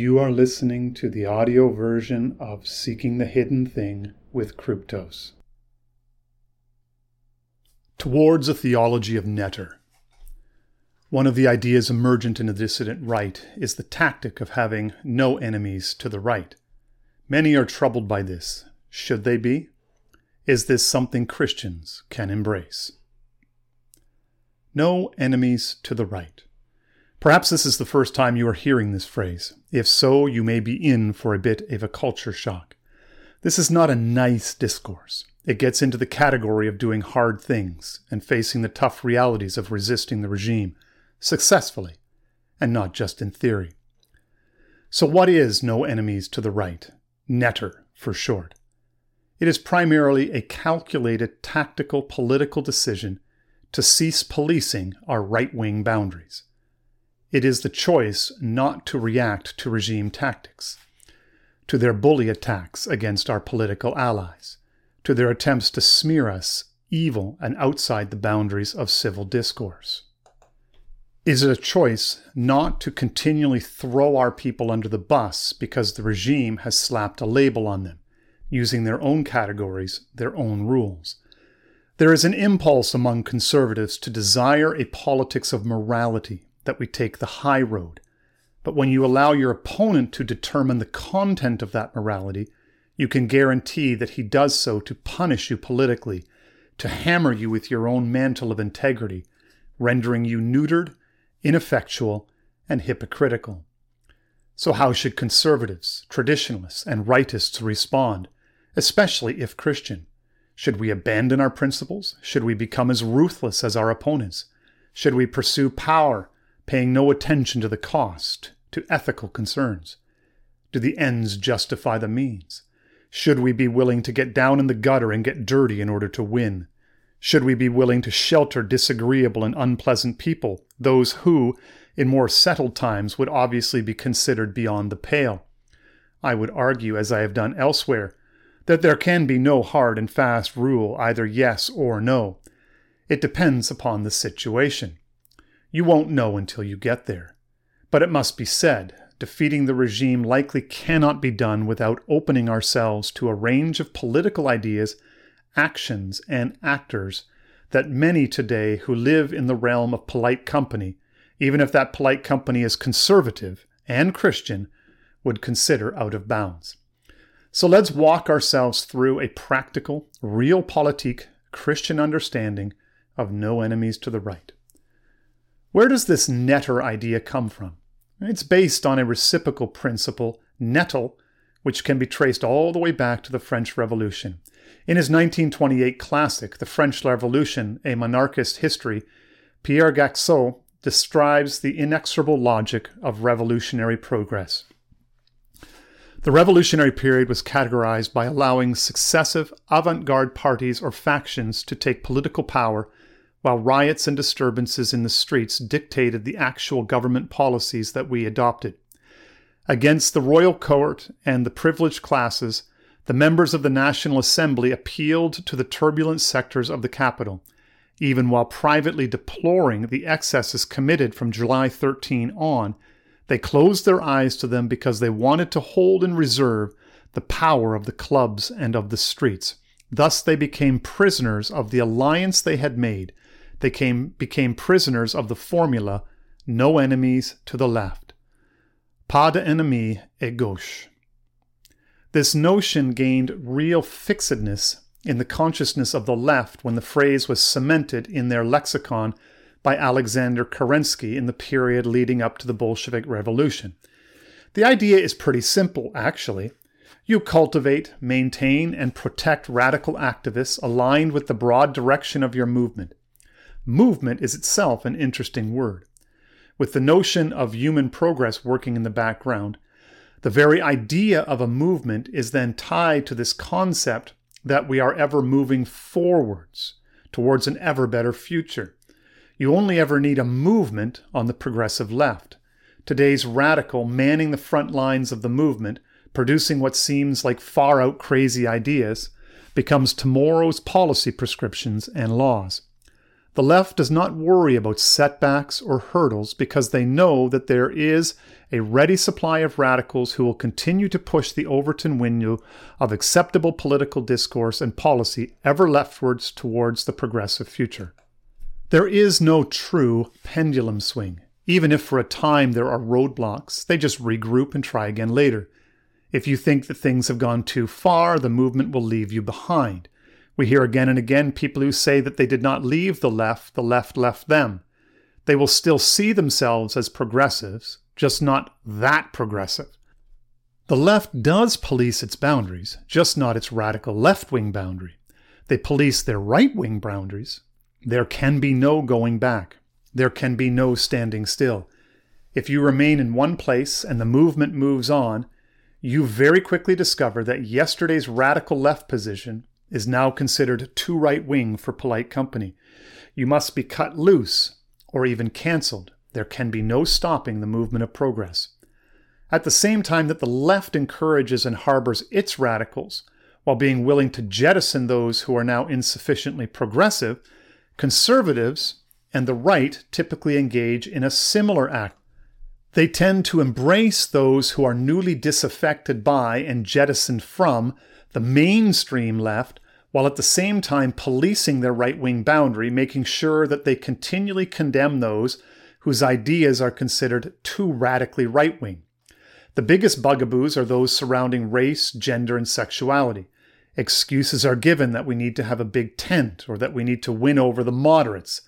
You are listening to the audio version of Seeking the Hidden Thing with Kryptos. Towards a Theology of NETTR. One of the ideas emergent in the dissident right is the tactic of having no enemies to the right. Many are troubled by this. Should they be? Is this something Christians can embrace? No enemies to the right. Perhaps this is the first time you are hearing this phrase. If so, you may be in for a bit of a culture shock. This is not a nice discourse. It gets into the category of doing hard things and facing the tough realities of resisting the regime successfully and not just in theory. So, what is no enemies to the right? NETTR for short. It is primarily a calculated tactical political decision to cease policing our right wing boundaries. It is the choice not to react to regime tactics, to their bully attacks against our political allies, to their attempts to smear us evil and outside the boundaries of civil discourse? Is it a choice not to continually throw our people under the bus because the regime has slapped a label on them, using their own categories, their own rules? There is an impulse among conservatives to desire a politics of morality, that we take the high road. But when you allow your opponent to determine the content of that morality, you can guarantee that he does so to punish you politically, to hammer you with your own mantle of integrity, rendering you neutered, ineffectual, and hypocritical. So, how should conservatives, traditionalists, and rightists respond, especially if Christian? Should we abandon our principles? Should we become as ruthless as our opponents? Should we pursue power, paying no attention to the cost, to ethical concerns? Do the ends justify the means? Should we be willing to get down in the gutter and get dirty in order to win? Should we be willing to shelter disagreeable and unpleasant people, those who, in more settled times, would obviously be considered beyond the pale? I would argue, as I have done elsewhere, that there can be no hard and fast rule, either yes or no. It depends upon the situation. You won't know until you get there. But it must be said defeating the regime likely cannot be done without opening ourselves to a range of political ideas, actions, and actors that many today who live in the realm of polite company, even if that polite company is conservative and Christian, would consider out of bounds. So let's walk ourselves through a practical, realpolitik Christian understanding of no enemies to the right. Where does this NETTR idea come from? It's based on a reciprocal principle, NETTL, which can be traced all the way back to the French Revolution. In his 1928 classic, The French Revolution, A Monarchist History, Pierre Gaxotte describes the inexorable logic of revolutionary progress. The revolutionary period was categorized by allowing successive avant garde parties or factions to take political power while riots and disturbances in the streets dictated the actual government policies that we adopted. Against the royal court and the privileged classes, the members of the National Assembly appealed to the turbulent sectors of the capital, even while privately deploring the excesses committed from July 13 on. They closed their eyes to them because they wanted to hold in reserve the power of the clubs and of the streets. Thus they became prisoners of the alliance they had made they came, became prisoners of the formula no enemies to the left. Pas d'ennemi à gauche. This notion gained real fixedness in the consciousness of the left when the phrase was cemented in their lexicon by Alexander Kerensky in the period leading up to the Bolshevik Revolution. The idea is pretty simple, actually. You cultivate, maintain, and protect radical activists aligned with the broad direction of your movement. Movement is itself an interesting word. With the notion of human progress working in the background, the very idea of a movement is then tied to this concept that we are ever moving forwards towards an ever better future. You only ever need a movement on the progressive left. Today's radical manning the front lines of the movement, producing what seems like far out crazy ideas, becomes tomorrow's policy prescriptions and laws. The left does not worry about setbacks or hurdles because they know that there is a ready supply of radicals who will continue to push the Overton window of acceptable political discourse and policy ever leftwards towards the progressive future. There is no true pendulum swing. Even if for a time there are roadblocks, they just regroup and try again later. If you think that things have gone too far, the movement will leave you behind. We hear again and again people who say that they did not leave the left, the left left them. They will still see themselves as progressives, just not that progressive. The left does police its boundaries, just not its radical left wing boundary. They police their right wing boundaries. There can be no going back. There can be no standing still. If you remain in one place and the movement moves on, you very quickly discover that yesterday's radical left position is now considered too right wing for polite company. You must be cut loose or even cancelled. There can be no stopping the movement of progress. At the same time that the left encourages and harbors its radicals, while being willing to jettison those who are now insufficiently progressive, conservatives and the right typically engage in a similar act. They tend to embrace those who are newly disaffected by and jettisoned from the mainstream left, while at the same time policing their right wing boundary, making sure that they continually condemn those whose ideas are considered too radically right wing. The biggest bugaboos are those surrounding race, gender, and sexuality. Excuses are given that we need to have a big tent or that we need to win over the moderates.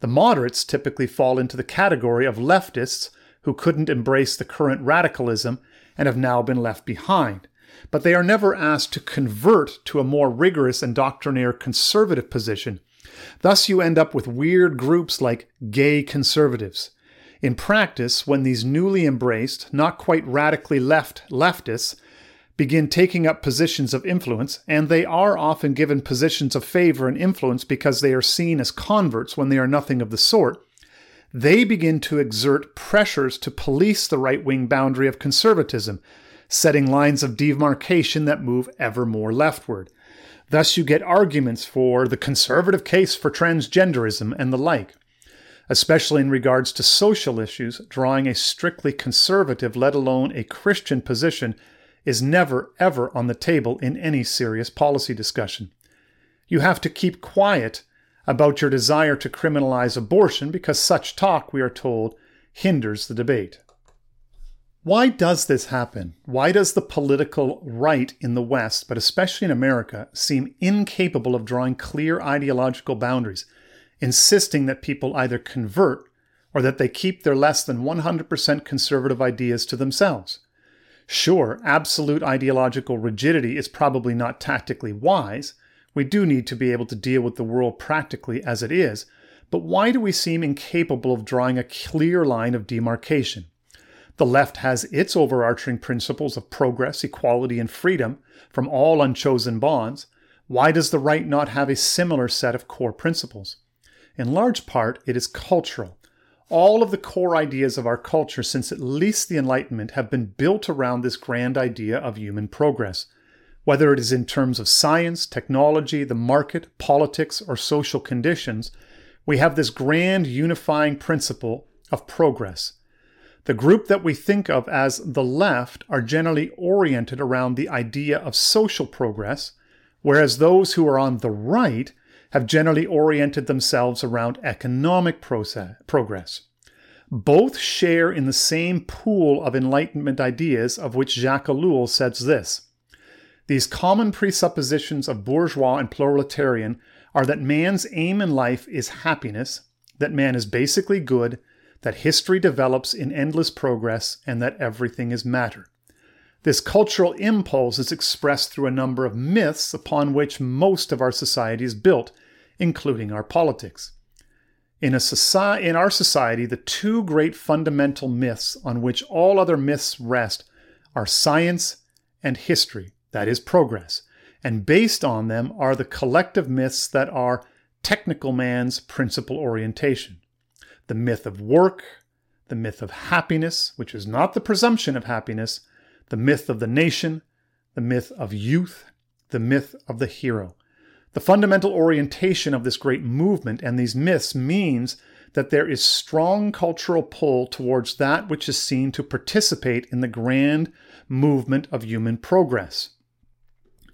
The moderates typically fall into the category of leftists who couldn't embrace the current radicalism and have now been left behind but they are never asked to convert to a more rigorous and doctrinaire conservative position. Thus, you end up with weird groups like gay conservatives. In practice, when these newly embraced, not quite radically left leftists begin taking up positions of influence, and they are often given positions of favor and influence because they are seen as converts when they are nothing of the sort, they begin to exert pressures to police the right wing boundary of conservatism, setting lines of demarcation that move ever more leftward. Thus, you get arguments for the conservative case for transgenderism and the like, especially in regards to social issues. Drawing a strictly conservative, let alone a Christian position, is never, ever on the table in any serious policy discussion. You have to keep quiet about your desire to criminalize abortion because such talk, we are told, hinders the debate. Why does this happen? Why does the political right in the West, but especially in America, seem incapable of drawing clear ideological boundaries, insisting that people either convert or that they keep their less than 100% conservative ideas to themselves? Sure, absolute ideological rigidity is probably not tactically wise. We do need to be able to deal with the world practically as it is, but why do we seem incapable of drawing a clear line of demarcation? The left has its overarching principles of progress, equality, and freedom from all unchosen bonds. Why does the right not have a similar set of core principles? In large part, it is cultural. All of the core ideas of our culture since at least the Enlightenment have been built around this grand idea of human progress. Whether it is in terms of science, technology, the market, politics, or social conditions, we have this grand unifying principle of progress. The group that we think of as the left are generally oriented around the idea of social progress, whereas those who are on the right have generally oriented themselves around economic process, progress. Both share in the same pool of Enlightenment ideas, of which Jacques Ellul says this These common presuppositions of bourgeois and proletarian are that man's aim in life is happiness, that man is basically good, that history develops in endless progress, and that everything is matter. This cultural impulse is expressed through a number of myths upon which most of our society is built, including our politics. In, a society, in our society, the two great fundamental myths on which all other myths rest are science and history, that is, progress, and based on them are the collective myths that are technical man's principal orientation the myth of work, the myth of happiness, which is not the presumption of happiness, the myth of the nation, the myth of youth, the myth of the hero. The fundamental orientation of this great movement and these myths means that there is strong cultural pull towards that which is seen to participate in the grand movement of human progress.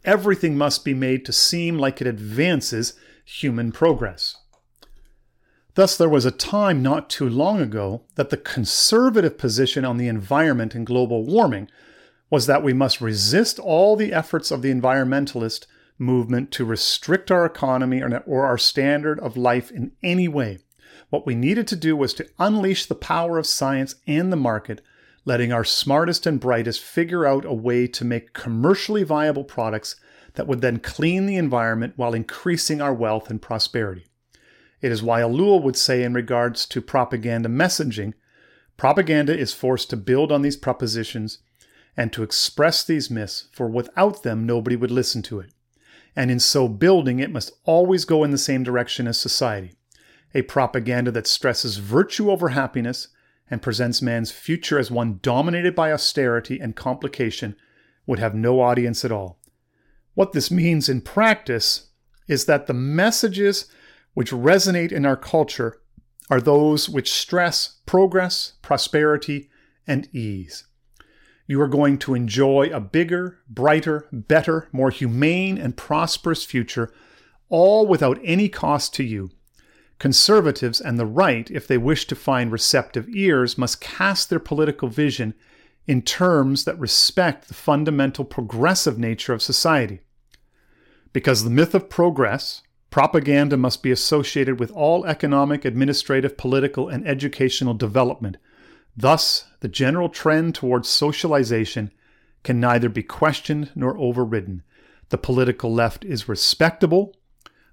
Everything must be made to seem like it advances human progress. Thus, there was a time not too long ago that the conservative position on the environment and global warming was that we must resist all the efforts of the environmentalist movement to restrict our economy or our standard of life in any way. What we needed to do was to unleash the power of science and the market, letting our smartest and brightest figure out a way to make commercially viable products that would then clean the environment while increasing our wealth and prosperity. It is why Ellul would say, in regards to propaganda messaging, propaganda is forced to build on these propositions and to express these myths, for without them, nobody would listen to it and in so building, it must always go in the same direction as society a propaganda that stresses virtue over happiness and presents man's future as one dominated by austerity and complication would have no audience at all. What this means in practice is that the messages which resonate in our culture are those which stress progress, prosperity, and ease you are going to enjoy a bigger, brighter, better, more humane, and prosperous future, all without any cost to you. Conservatives and the right, if they wish to find receptive ears, must cast their political vision in terms that respect the fundamental progressive nature of society. Because the myth of progress, propaganda must be associated with all economic, administrative, political, and educational development Thus, the general trend towards socialization can neither be questioned nor overridden. The political left is respectable.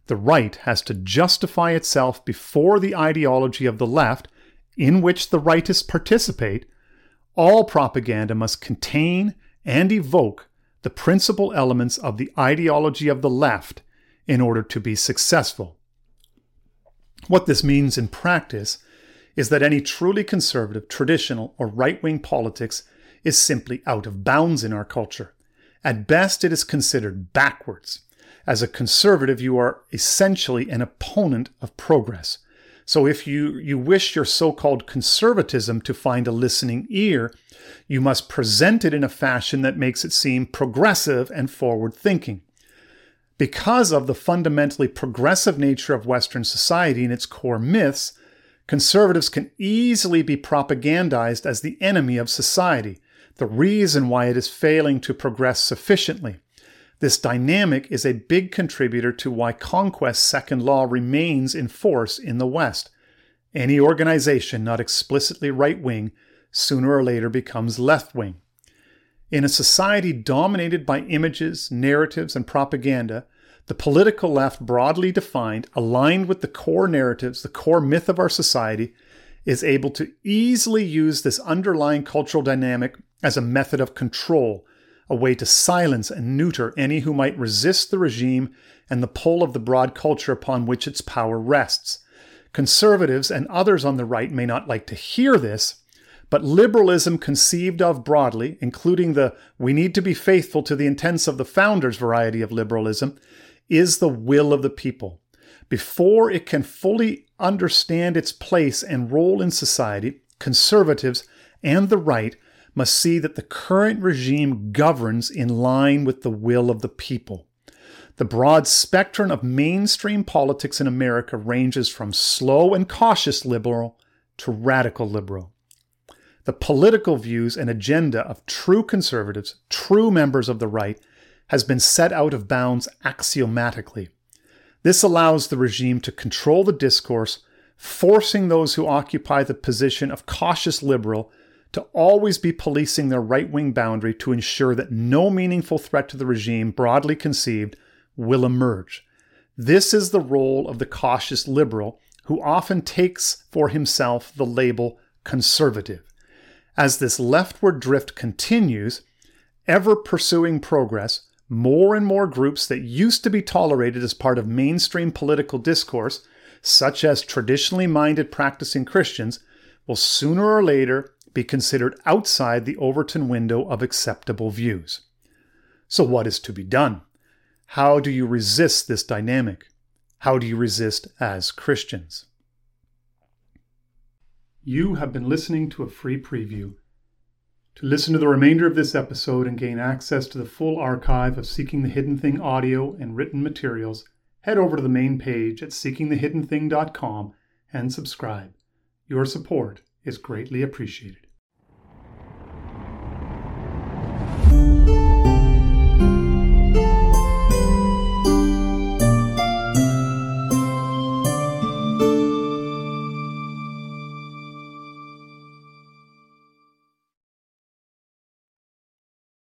The right has to justify itself before the ideology of the left, in which the rightists participate. All propaganda must contain and evoke the principal elements of the ideology of the left in order to be successful. What this means in practice is that any truly conservative, traditional, or right wing politics is simply out of bounds in our culture. At best, it is considered backwards. As a conservative, you are essentially an opponent of progress. So if you, you wish your so called conservatism to find a listening ear, you must present it in a fashion that makes it seem progressive and forward thinking. Because of the fundamentally progressive nature of Western society and its core myths, Conservatives can easily be propagandized as the enemy of society, the reason why it is failing to progress sufficiently. This dynamic is a big contributor to why Conquest's second law remains in force in the West. Any organization not explicitly right wing sooner or later becomes left wing. In a society dominated by images, narratives, and propaganda, the political left, broadly defined, aligned with the core narratives, the core myth of our society, is able to easily use this underlying cultural dynamic as a method of control, a way to silence and neuter any who might resist the regime and the pull of the broad culture upon which its power rests. Conservatives and others on the right may not like to hear this, but liberalism conceived of broadly, including the we need to be faithful to the intents of the founders variety of liberalism, is the will of the people. Before it can fully understand its place and role in society, conservatives and the right must see that the current regime governs in line with the will of the people. The broad spectrum of mainstream politics in America ranges from slow and cautious liberal to radical liberal. The political views and agenda of true conservatives, true members of the right, has been set out of bounds axiomatically. This allows the regime to control the discourse, forcing those who occupy the position of cautious liberal to always be policing their right wing boundary to ensure that no meaningful threat to the regime, broadly conceived, will emerge. This is the role of the cautious liberal, who often takes for himself the label conservative. As this leftward drift continues, ever pursuing progress, more and more groups that used to be tolerated as part of mainstream political discourse, such as traditionally minded practicing Christians, will sooner or later be considered outside the Overton window of acceptable views. So, what is to be done? How do you resist this dynamic? How do you resist as Christians? You have been listening to a free preview. To listen to the remainder of this episode and gain access to the full archive of Seeking the Hidden Thing audio and written materials, head over to the main page at seekingthehiddenthing.com and subscribe. Your support is greatly appreciated.